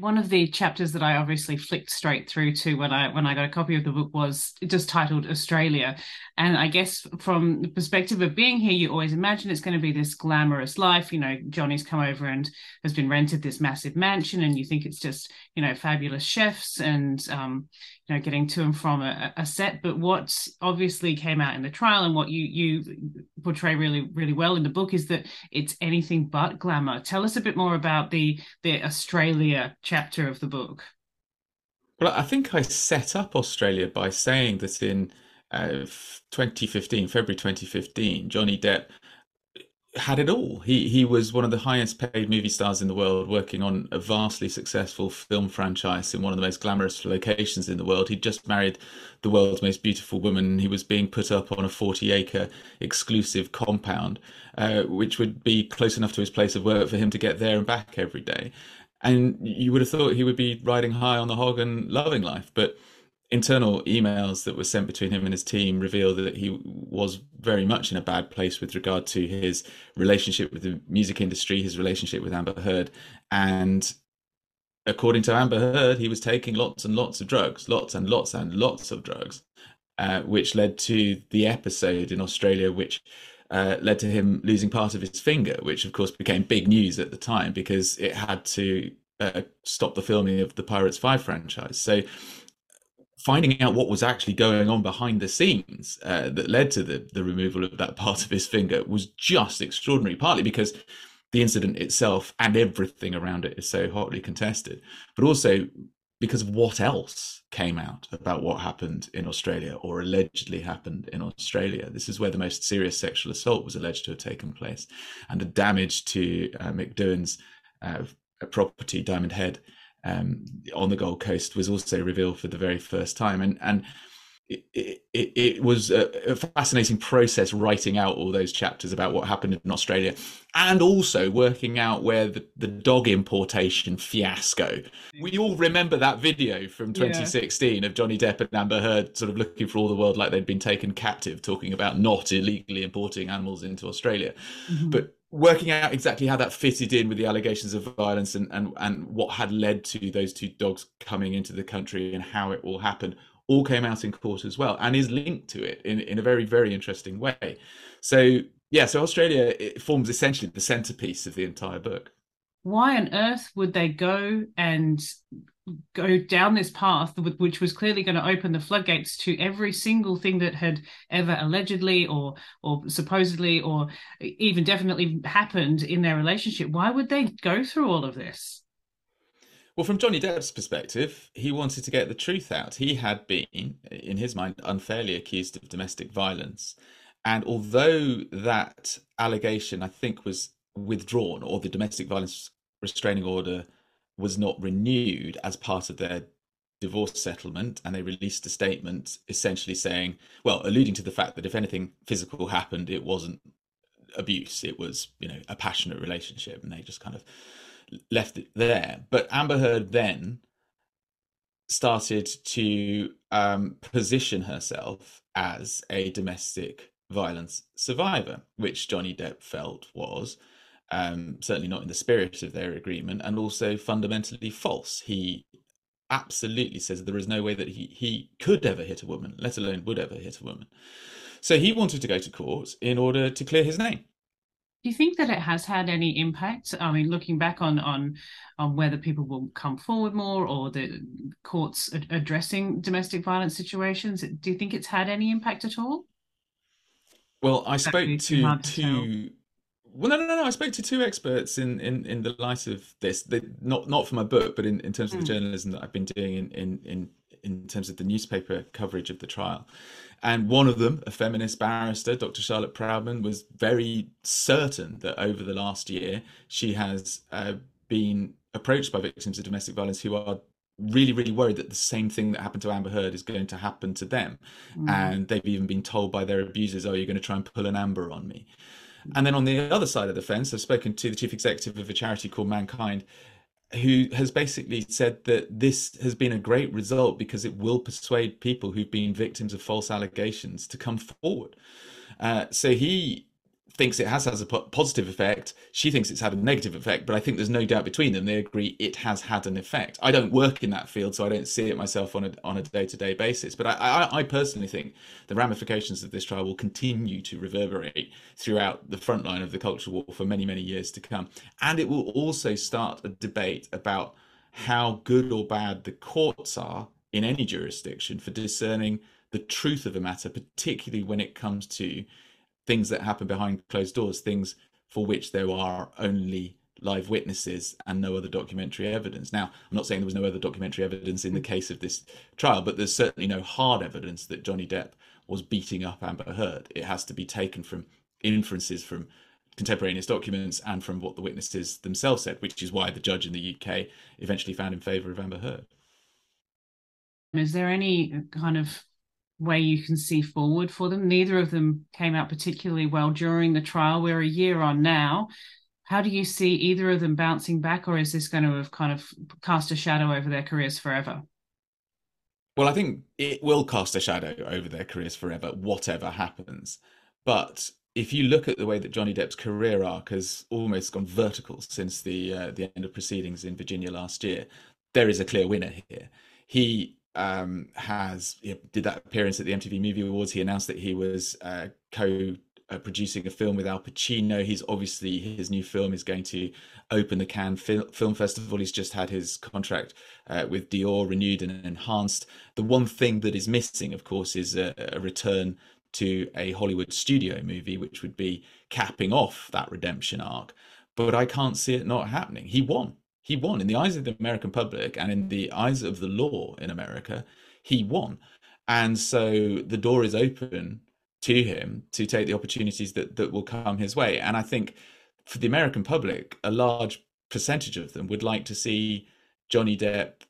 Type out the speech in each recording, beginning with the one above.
one of the chapters that I obviously flicked straight through to when I when I got a copy of the book was just titled Australia. And I guess from the perspective of being here, you always imagine it's going to be this glamorous life. You know, Johnny's come over and has been rented this massive mansion, and you think it's just, you know, fabulous chefs and um, you know, getting to and from a, a set. But what obviously came out in the trial and what you you portray really, really well in the book is that it's anything but glamour. Tell us a bit more about the the Australia chapter of the book? Well, I think I set up Australia by saying that in uh, 2015, February 2015, Johnny Depp had it all. He he was one of the highest paid movie stars in the world, working on a vastly successful film franchise in one of the most glamorous locations in the world. He'd just married the world's most beautiful woman. He was being put up on a 40 acre exclusive compound, uh, which would be close enough to his place of work for him to get there and back every day. And you would have thought he would be riding high on the hog and loving life, but internal emails that were sent between him and his team reveal that he was very much in a bad place with regard to his relationship with the music industry, his relationship with Amber Heard, and according to Amber Heard, he was taking lots and lots of drugs, lots and lots and lots of drugs, uh, which led to the episode in Australia, which uh, led to him losing part of his finger, which of course became big news at the time because it had to uh, stop the filming of the Pirates 5 franchise. So finding out what was actually going on behind the scenes uh, that led to the, the removal of that part of his finger was just extraordinary, partly because the incident itself and everything around it is so hotly contested, but also because of what else came out about what happened in Australia or allegedly happened in Australia. This is where the most serious sexual assault was alleged to have taken place, and the damage to uh, Mick Doohan's uh, property, Diamond Head, um, on the Gold Coast was also revealed for the very first time, and and it, it, it was a, fascinating process writing out all those chapters about what happened in Australia and also working out where the, the dog importation fiasco. We all remember that video from 2016 yeah. of Johnny Depp and Amber Heard sort of looking for all the world like they'd been taken captive, talking about not illegally importing animals into Australia. Mm-hmm. But working out exactly how that fitted in with the allegations of violence and, and, and what had led to those two dogs coming into the country and how it all happened all came out in court as well and is linked to it in, in a very, very interesting way. So, yeah, so Australia forms essentially the centerpiece of the entire book. Why on earth would they go and go down this path, which was clearly going to open the floodgates to every single thing that had ever allegedly or or supposedly or even definitely happened in their relationship. Why would they go through all of this? Well, from Johnny Depp's perspective, he wanted to get the truth out. He had been, in his mind, unfairly accused of domestic violence. And although that allegation, I think, was withdrawn, or the domestic violence restraining order was not renewed as part of their divorce settlement and they released a statement essentially saying well alluding to the fact that if anything physical happened it wasn't abuse it was you know a passionate relationship and they just kind of left it there. But amber heard then started to um, position herself as a domestic violence survivor which johnny depp felt was um, certainly not in the spirit of their agreement, and also fundamentally false. He absolutely says there is no way that he, he could ever hit a woman, let alone would ever hit a woman. So he wanted to go to court in order to clear his name. Do you think that it has had any impact? I mean, looking back on on on whether people will come forward more or the courts addressing domestic violence situations, do you think it's had any impact at all? Well, I spoke to two well, no, no, no. I spoke to two experts in, in, in the light of this. They, not not for my book, but in, in terms of the hmm. journalism that I've been doing in, in in in terms of the newspaper coverage of the trial. And one of them, a feminist barrister, Dr. Charlotte Proudman, was very certain that over the last year she has uh, been approached by victims of domestic violence who are really, really worried that the same thing that happened to Amber Heard is going to happen to them. Mm. And they've even been told by their abusers, oh, you're going to try and pull an Amber on me. And then on the other side of the fence, I've spoken to the chief executive of a charity called Mankind, who has basically said that this has been a great result because it will persuade people who've been victims of false allegations to come forward. Uh, so he thinks it has has a positive effect. She thinks it's had a negative effect, but I think there's no doubt between them. They agree it has had an effect. I don't work in that field, so I don't see it myself on a on a day to day basis. But I, I, I personally think the ramifications of this trial will continue to reverberate throughout the front line of the culture war for many many years to come, and it will also start a debate about how good or bad the courts are in any jurisdiction for discerning the truth of a matter, particularly when it comes to things that happen behind closed doors, things for which there are only live witnesses and no other documentary evidence. Now, I'm not saying there was no other documentary evidence in the mm. case of this trial, but there's certainly no hard evidence that Johnny Depp was beating up Amber Heard. It has to be taken from inferences from contemporaneous documents and from what the witnesses themselves said, which is why the judge in the UK eventually found in favour of Amber Heard. Is there any kind of way you can see forward for them. Neither of them came out particularly well during the trial. We're a year on now. How do you see either of them bouncing back, or is this going to have kind of cast a shadow over their careers forever? Well, I think it will cast a shadow over their careers forever, whatever happens. But if you look at the way that Johnny Depp's career arc has almost gone vertical since the uh, the end of proceedings in Virginia last year, there is a clear winner here. He um, has did that appearance at the MTV Movie Awards. He announced that he was uh, co uh, producing a film with Al Pacino. He's obviously his new film is going to open the Cannes Fil- Film Festival. He's just had his contract uh, with Dior renewed and enhanced. The one thing that is missing, of course, is a, a return to a Hollywood studio movie, which would be capping off that redemption arc. But I can't see it not happening. He won he won in the eyes of the American public and in the eyes of the law in America. He won, and so the door is open to him to take the opportunities that that will come his way. And I think for the American public, a large percentage of them would like to see Johnny Depp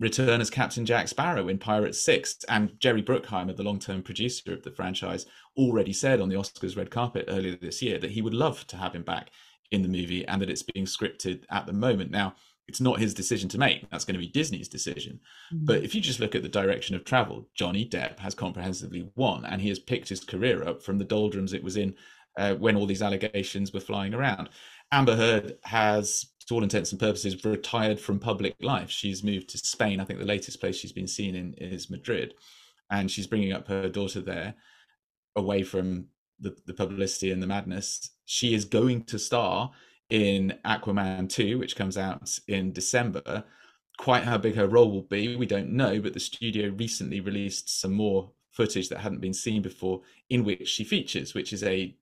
return as Captain Jack Sparrow in Pirates Six. And Jerry Bruckheimer, the long-term producer of the franchise, already said on the Oscars red carpet earlier this year that he would love to have him back in the movie and that it's being scripted at the moment. Now, it's not his decision to make. That's going to be Disney's decision. Mm-hmm. But if you just look at the direction of travel, Johnny Depp has comprehensively won, and he has picked his career up from the doldrums it was in uh, when all these allegations were flying around. Amber Heard has, to all intents and purposes, retired from public life. She's moved to Spain. I think the latest place she's been seen in is Madrid, and she's bringing up her daughter there, away from the, the publicity and the madness. She is going to star in Aquaman 2, which comes out in December. Quite how big her role will be, we don't know, but the studio recently released some more footage that hadn't been seen before in which she features, which is a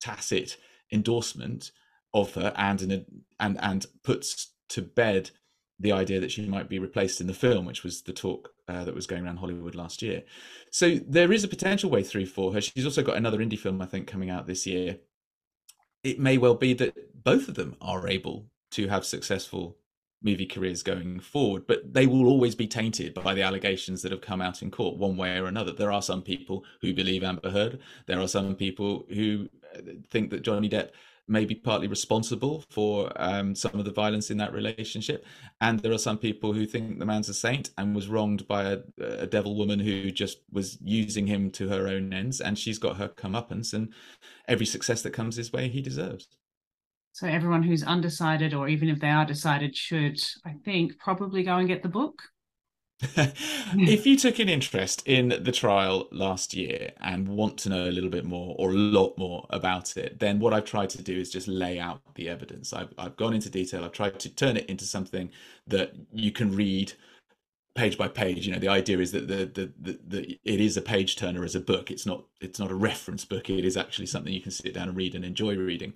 tacit endorsement of her and an, and and puts to bed the idea that she might be replaced in the film, which was the talk uh, that was going around Hollywood last year. So there is a potential way through for her. She's also got another indie film, I think, coming out this year. It may well be that both of them are able to have successful movie careers going forward, but they will always be tainted by the allegations that have come out in court, one way or another. There are some people who believe Amber Heard. There are some people who uh, think that Johnny Depp may be partly responsible for um, some of the violence in that relationship. And there are some people who think the man's a saint and was wronged by a, a devil woman who just was using him to her own ends. And she's got her comeuppance, and every success that comes his way, he deserves. So everyone who's undecided, or even if they are decided, should I think probably go and get the book. If you took an interest in the trial last year and want to know a little bit more or a lot more about it, then what I've tried to do is just lay out the evidence. I've, I've gone into detail. I've tried to turn it into something that you can read page by page. You know, the idea is that the, the the, the it is a page turner as a book. It's not it's not a reference book. It is actually something you can sit down and read and enjoy reading.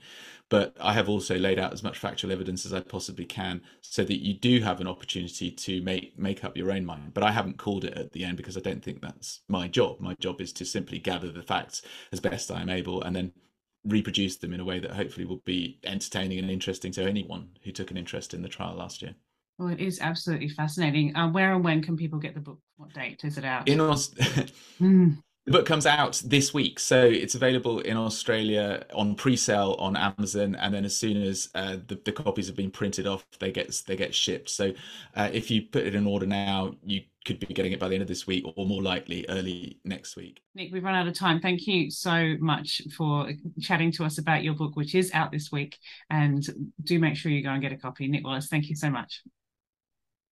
But I have also laid out as much factual evidence as I possibly can, so that you do have an opportunity to make make up your own mind. But I haven't called it at the end because I don't think that's my job. My job is to simply gather the facts as best I am able, and then reproduce them in a way that hopefully will be entertaining and interesting to anyone who took an interest in the trial last year. Well, it is absolutely fascinating. Uh, where and when can people get the book? What date is it out? In Aus- mm. The book comes out this week, so it's available in Australia on pre-sale on Amazon, and then as soon as uh, the, the, copies have been printed off, they get they get shipped. So uh, if you put it in order now, you could be getting it by the end of this week, or more likely early next week. Nick, we've run out of time. Thank you so much for chatting to us about your book, which is out this week, and do make sure you go and get a copy. Nick Wallis, thank you so much.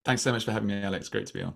Thanks so much for having me, Alex. Great to be on.